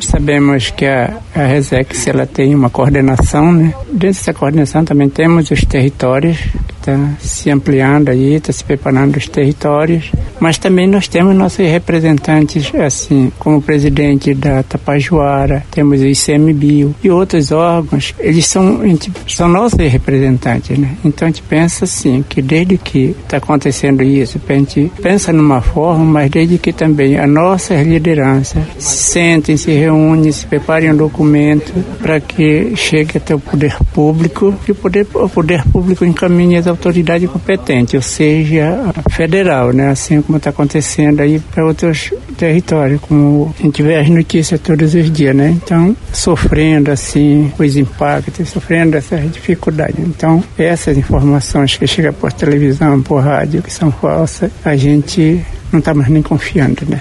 sabemos que a, a Resex ela tem uma coordenação, né? Dentro dessa coordenação também temos os territórios está se ampliando aí, está se preparando os territórios, mas também nós temos nossos representantes, assim, como o presidente da Tapajoara, temos o ICMBio e outros órgãos, eles são, são nossos representantes, né? Então a gente pensa assim, que desde que está acontecendo isso, a gente pensa numa forma, mas desde que também a nossa liderança se sentem, se reúnem, se preparem um documento para que chegue até o poder público e o poder, o poder público encaminhe as autoridade competente, ou seja, federal, né? Assim como está acontecendo aí para outros territórios, como a gente vê as notícias todos os dias, né? Então, sofrendo assim os impactos, sofrendo essas dificuldades. Então, essas informações que chegam por televisão, por rádio, que são falsas, a gente não está mais nem confiando, né?